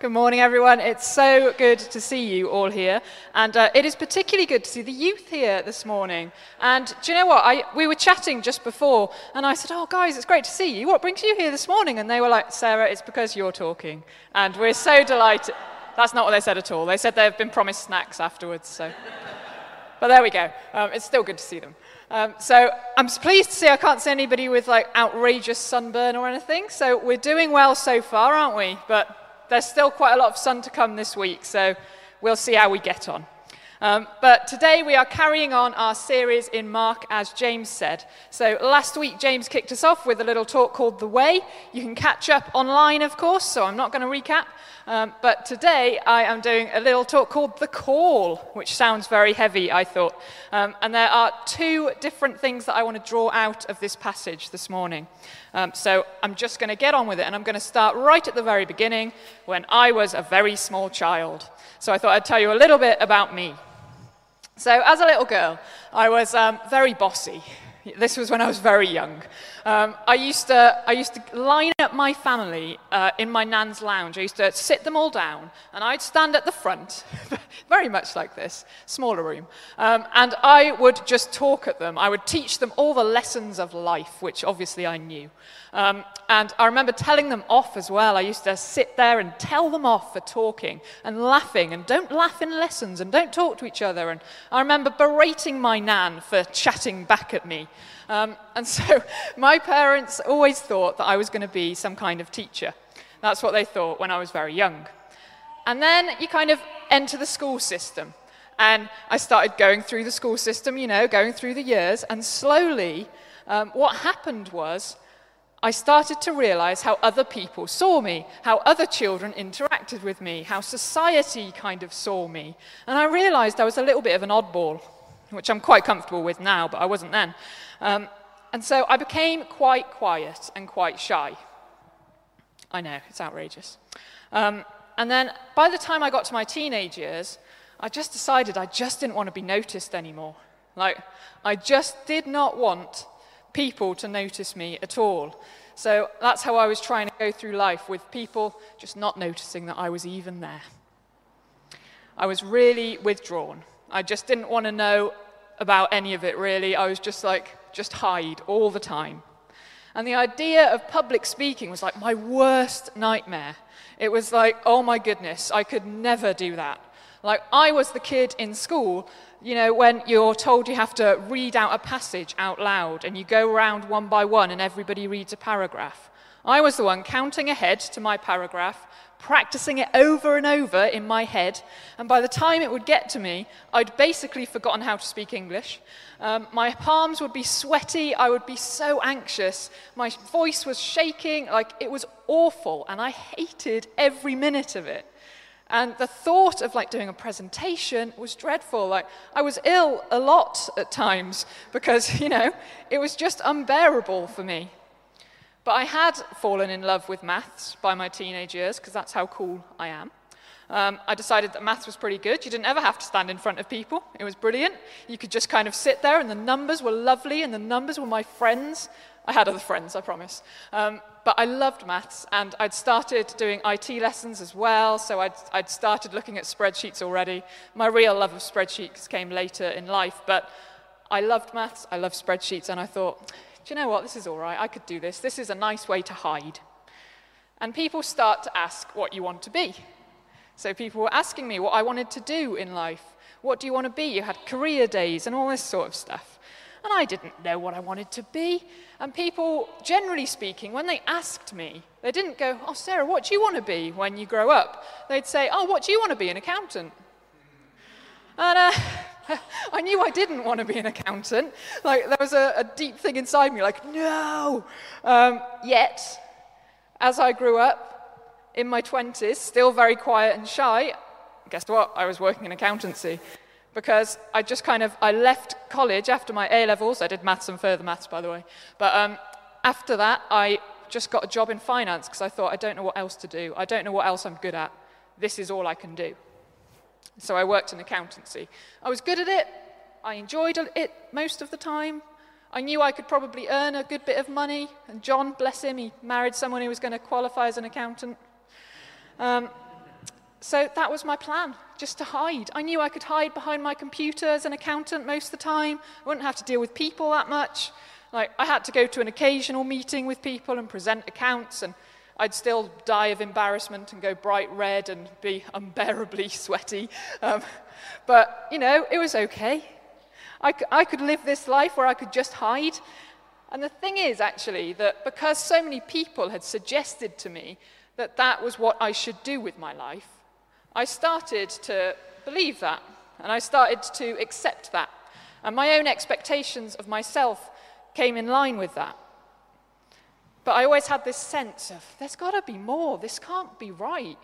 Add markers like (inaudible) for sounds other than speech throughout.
Good morning, everyone. It's so good to see you all here. And uh, it is particularly good to see the youth here this morning. And do you know what? I, we were chatting just before, and I said, Oh, guys, it's great to see you. What brings you here this morning? And they were like, Sarah, it's because you're talking. And we're so delighted. That's not what they said at all. They said they've been promised snacks afterwards. So. but there we go. Um, it's still good to see them. Um, so I'm pleased to see I can't see anybody with like outrageous sunburn or anything. So we're doing well so far, aren't we? But there's still quite a lot of sun to come this week, so we'll see how we get on. Um, but today we are carrying on our series in Mark, as James said. So last week, James kicked us off with a little talk called The Way. You can catch up online, of course, so I'm not going to recap. Um, but today I am doing a little talk called The Call, which sounds very heavy, I thought. Um, and there are two different things that I want to draw out of this passage this morning. Um, so I'm just going to get on with it, and I'm going to start right at the very beginning when I was a very small child. So I thought I'd tell you a little bit about me. So, as a little girl, I was um, very bossy. This was when I was very young. Um, I, used to, I used to line up my family uh, in my nan's lounge. I used to sit them all down, and I'd stand at the front, (laughs) very much like this, smaller room, um, and I would just talk at them. I would teach them all the lessons of life, which obviously I knew. Um, and I remember telling them off as well. I used to sit there and tell them off for talking and laughing, and don't laugh in lessons, and don't talk to each other. And I remember berating my nan for chatting back at me. Um, and so (laughs) my parents always thought that I was going to be some kind of teacher. That's what they thought when I was very young. And then you kind of enter the school system. And I started going through the school system, you know, going through the years. And slowly, um, what happened was I started to realize how other people saw me, how other children interacted with me, how society kind of saw me. And I realized I was a little bit of an oddball, which I'm quite comfortable with now, but I wasn't then. Um, and so I became quite quiet and quite shy. I know, it's outrageous. Um, and then by the time I got to my teenage years, I just decided I just didn't want to be noticed anymore. Like, I just did not want people to notice me at all. So that's how I was trying to go through life, with people just not noticing that I was even there. I was really withdrawn. I just didn't want to know about any of it, really. I was just like, just hide all the time. And the idea of public speaking was like my worst nightmare. It was like, oh my goodness, I could never do that. Like, I was the kid in school, you know, when you're told you have to read out a passage out loud and you go around one by one and everybody reads a paragraph. I was the one counting ahead to my paragraph, practicing it over and over in my head, and by the time it would get to me, I'd basically forgotten how to speak English. Um, my palms would be sweaty, I would be so anxious, my voice was shaking, like it was awful, and I hated every minute of it. And the thought of like doing a presentation was dreadful. Like I was ill a lot at times because, (laughs) you know, it was just unbearable for me. But I had fallen in love with maths by my teenage years because that's how cool I am. Um, I decided that maths was pretty good. You didn't ever have to stand in front of people. It was brilliant. You could just kind of sit there, and the numbers were lovely, and the numbers were my friends. I had other friends, I promise. Um, but I loved maths, and I'd started doing IT lessons as well, so I'd, I'd started looking at spreadsheets already. My real love of spreadsheets came later in life, but I loved maths, I loved spreadsheets, and I thought, you know what? This is all right. I could do this. This is a nice way to hide. And people start to ask what you want to be. So people were asking me what I wanted to do in life. What do you want to be? You had career days and all this sort of stuff. And I didn't know what I wanted to be. And people, generally speaking, when they asked me, they didn't go, Oh, Sarah, what do you want to be when you grow up? They'd say, Oh, what do you want to be? An accountant. And uh, (laughs) I knew I didn't want to be an accountant. Like, there was a, a deep thing inside me, like, no. Um, yet, as I grew up in my 20s, still very quiet and shy, guess what? I was working in accountancy because I just kind of I left college after my A levels. I did maths and further maths, by the way. But um, after that, I just got a job in finance because I thought I don't know what else to do. I don't know what else I'm good at. This is all I can do. So I worked in accountancy. I was good at it. I enjoyed it most of the time. I knew I could probably earn a good bit of money. And John, bless him, he married someone who was going to qualify as an accountant. Um, so that was my plan, just to hide. I knew I could hide behind my computer as an accountant most of the time. I wouldn't have to deal with people that much. Like, I had to go to an occasional meeting with people and present accounts, and I'd still die of embarrassment and go bright red and be unbearably (laughs) sweaty. Um, but, you know, it was okay. I, I could live this life where I could just hide. And the thing is, actually, that because so many people had suggested to me that that was what I should do with my life, I started to believe that. And I started to accept that. And my own expectations of myself came in line with that. But I always had this sense of, there's got to be more. This can't be right.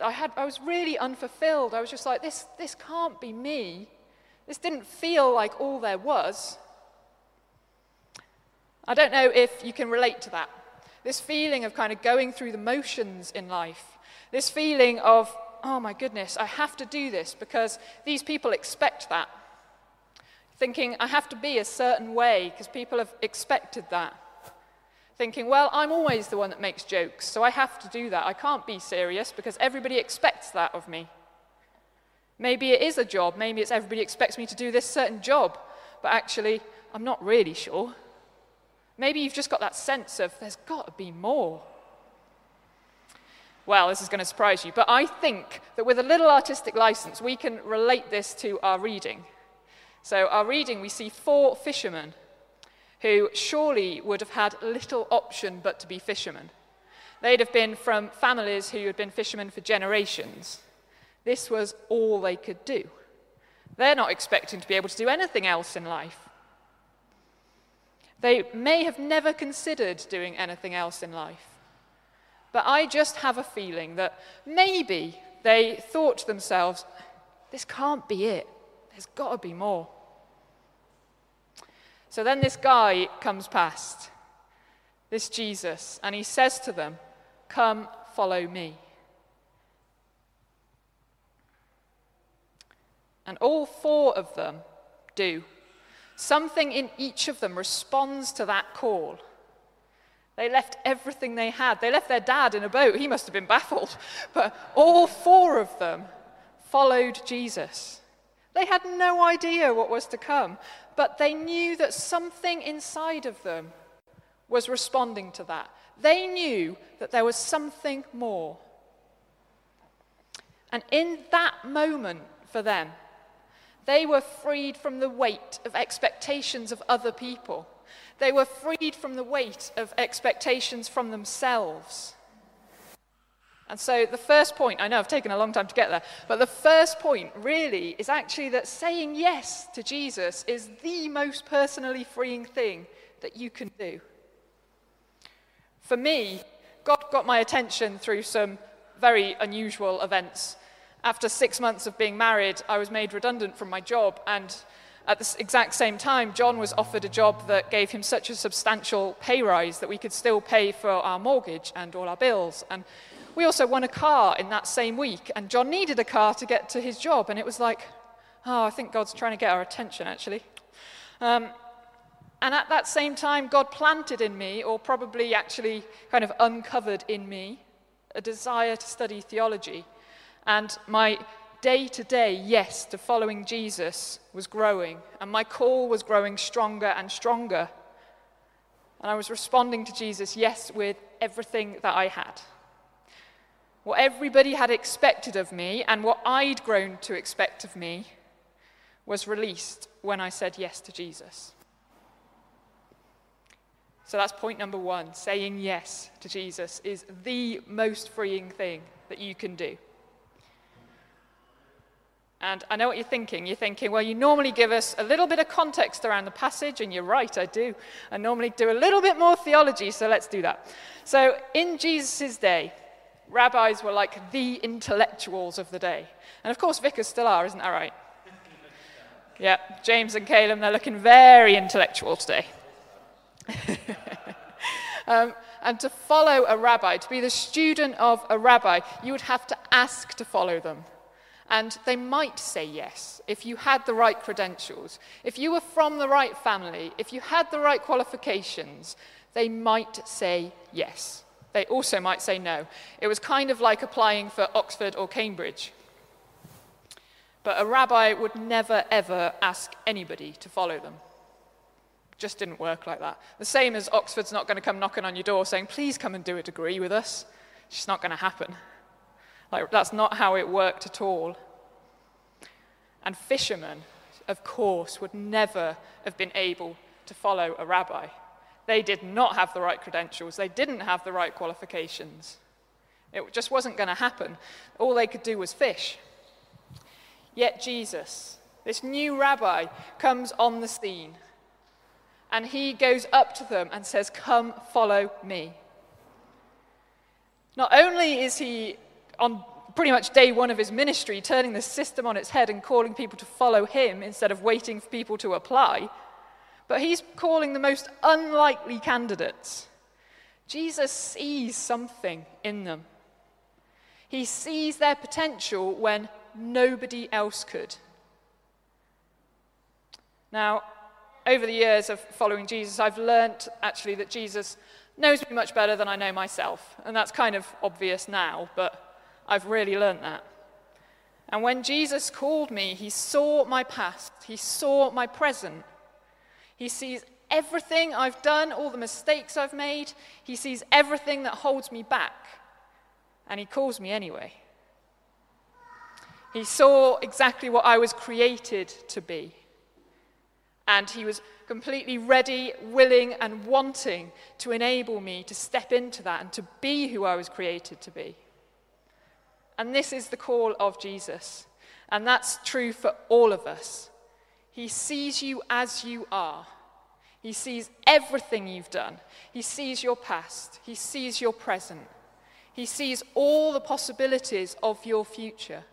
I, had, I was really unfulfilled. I was just like, this, this can't be me. This didn't feel like all there was. I don't know if you can relate to that. This feeling of kind of going through the motions in life. This feeling of, oh my goodness, I have to do this because these people expect that thinking I have to be a certain way because people have expected that. Thinking, well, I'm always the one that makes jokes, so I have to do that. I can't be serious because everybody expects that of me. Maybe it is a job, maybe it's everybody expects me to do this certain job, but actually, I'm not really sure. Maybe you've just got that sense of there's got to be more. Well, this is going to surprise you, but I think that with a little artistic license, we can relate this to our reading. So, our reading, we see four fishermen who surely would have had little option but to be fishermen. They'd have been from families who had been fishermen for generations. This was all they could do. They're not expecting to be able to do anything else in life. They may have never considered doing anything else in life. But I just have a feeling that maybe they thought to themselves, this can't be it. There's got to be more. So then this guy comes past, this Jesus, and he says to them, Come, follow me. And all four of them do. Something in each of them responds to that call. They left everything they had. They left their dad in a boat. He must have been baffled. (laughs) But all four of them followed Jesus. They had no idea what was to come, but they knew that something inside of them was responding to that. They knew that there was something more. And in that moment for them, they were freed from the weight of expectations of other people. They were freed from the weight of expectations from themselves. And so the first point, I know I've taken a long time to get there, but the first point really is actually that saying yes to Jesus is the most personally freeing thing that you can do. For me, God got my attention through some very unusual events. After six months of being married, I was made redundant from my job, and at the exact same time, John was offered a job that gave him such a substantial pay rise that we could still pay for our mortgage and all our bills. And we also won a car in that same week, and John needed a car to get to his job, and it was like, oh, I think God's trying to get our attention, actually. Um, and at that same time, God planted in me, or probably actually kind of uncovered in me, a desire to study theology. And my day to day yes to following Jesus was growing, and my call was growing stronger and stronger. And I was responding to Jesus, yes, with everything that I had. What everybody had expected of me and what I'd grown to expect of me was released when I said yes to Jesus. So that's point number one. Saying yes to Jesus is the most freeing thing that you can do. And I know what you're thinking. You're thinking, well, you normally give us a little bit of context around the passage, and you're right, I do. I normally do a little bit more theology, so let's do that. So, in Jesus' day, rabbis were like the intellectuals of the day. And of course, vicars still are, isn't that right? (laughs) Yeah, James and Caleb, they're looking very intellectual today. (laughs) um, and to follow a rabbi, to be the student of a rabbi, you would have to ask to follow them. And they might say yes if you had the right credentials. If you were from the right family, if you had the right qualifications, they might say yes. they also might say no. It was kind of like applying for Oxford or Cambridge. But a rabbi would never, ever ask anybody to follow them. Just didn't work like that. The same as Oxford's not going to come knocking on your door saying, please come and do a degree with us. It's just not going to happen. Like, that's not how it worked at all. And fishermen, of course, would never have been able to follow a rabbi. They did not have the right credentials, they didn't have the right qualifications. It just wasn't going to happen. All they could do was fish. Yet Jesus, this new rabbi, comes on the scene and he goes up to them and says, Come, follow me. Not only is he on pretty much day one of his ministry turning the system on its head and calling people to follow him instead of waiting for people to apply, but he's calling the most unlikely candidates. Jesus sees something in them. He sees their potential when nobody else could. Now, over the years of following Jesus, I've learnt actually that Jesus knows me much better than I know myself. And that's kind of obvious now, but I've really learnt that. And when Jesus called me, he saw my past, he saw my present, he sees everything I've done, all the mistakes I've made. He sees everything that holds me back. And He calls me anyway. He saw exactly what I was created to be. And He was completely ready, willing, and wanting to enable me to step into that and to be who I was created to be. And this is the call of Jesus. And that's true for all of us. He sees you as you are. He sees everything you've done. He sees your past. He sees your present. He sees all the possibilities of your future.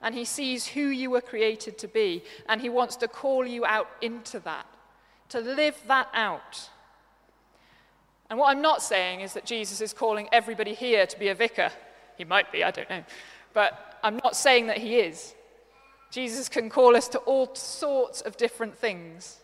And he sees who you were created to be. And he wants to call you out into that, to live that out. And what I'm not saying is that Jesus is calling everybody here to be a vicar. He might be, I don't know. But I'm not saying that he is. Jesus can call us to all sorts of different things.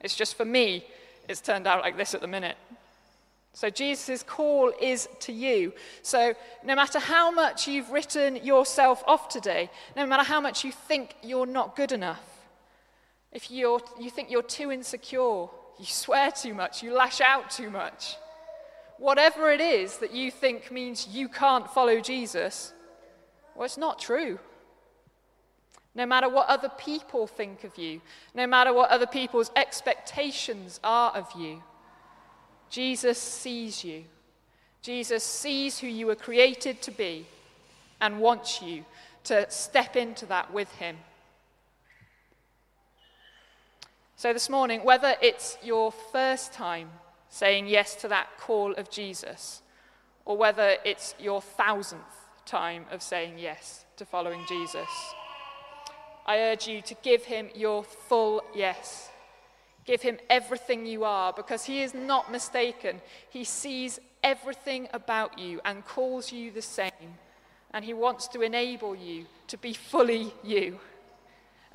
It's just for me, it's turned out like this at the minute. So Jesus' call is to you. So no matter how much you've written yourself off today, no matter how much you think you're not good enough, if you're, you think you're too insecure, you swear too much, you lash out too much, whatever it is that you think means you can't follow Jesus, well, it's not true no matter what other people think of you, no matter what other people's expectations are of you. Jesus sees you. Jesus sees who you were created to be and wants you to step into that with him. So, this morning, whether it's your first time saying yes to that call of Jesus, or whether it's your thousandth time of saying yes to following Jesus, I urge you to give him your full yes. Give him everything you are because he is not mistaken. He sees everything about you and calls you the same. And he wants to enable you to be fully you.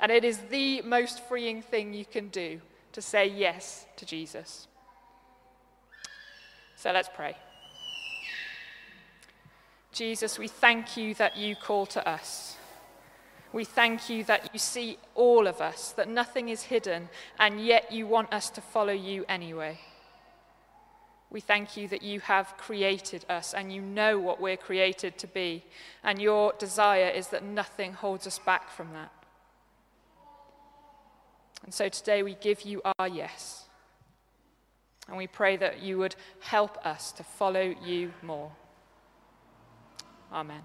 And it is the most freeing thing you can do to say yes to Jesus. So let's pray. Jesus, we thank you that you call to us. We thank you that you see all of us, that nothing is hidden, and yet you want us to follow you anyway. We thank you that you have created us and you know what we're created to be, and your desire is that nothing holds us back from that. And so today we give you our yes. And we pray that you would help us to follow you more. Amen.